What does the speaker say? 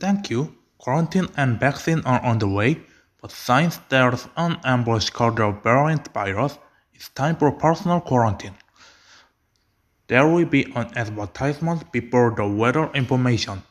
Thank you. Quarantine and vaccine are on the way, but since there's an ambush called the variant virus, it's time for personal quarantine. There will be an advertisement before the weather information.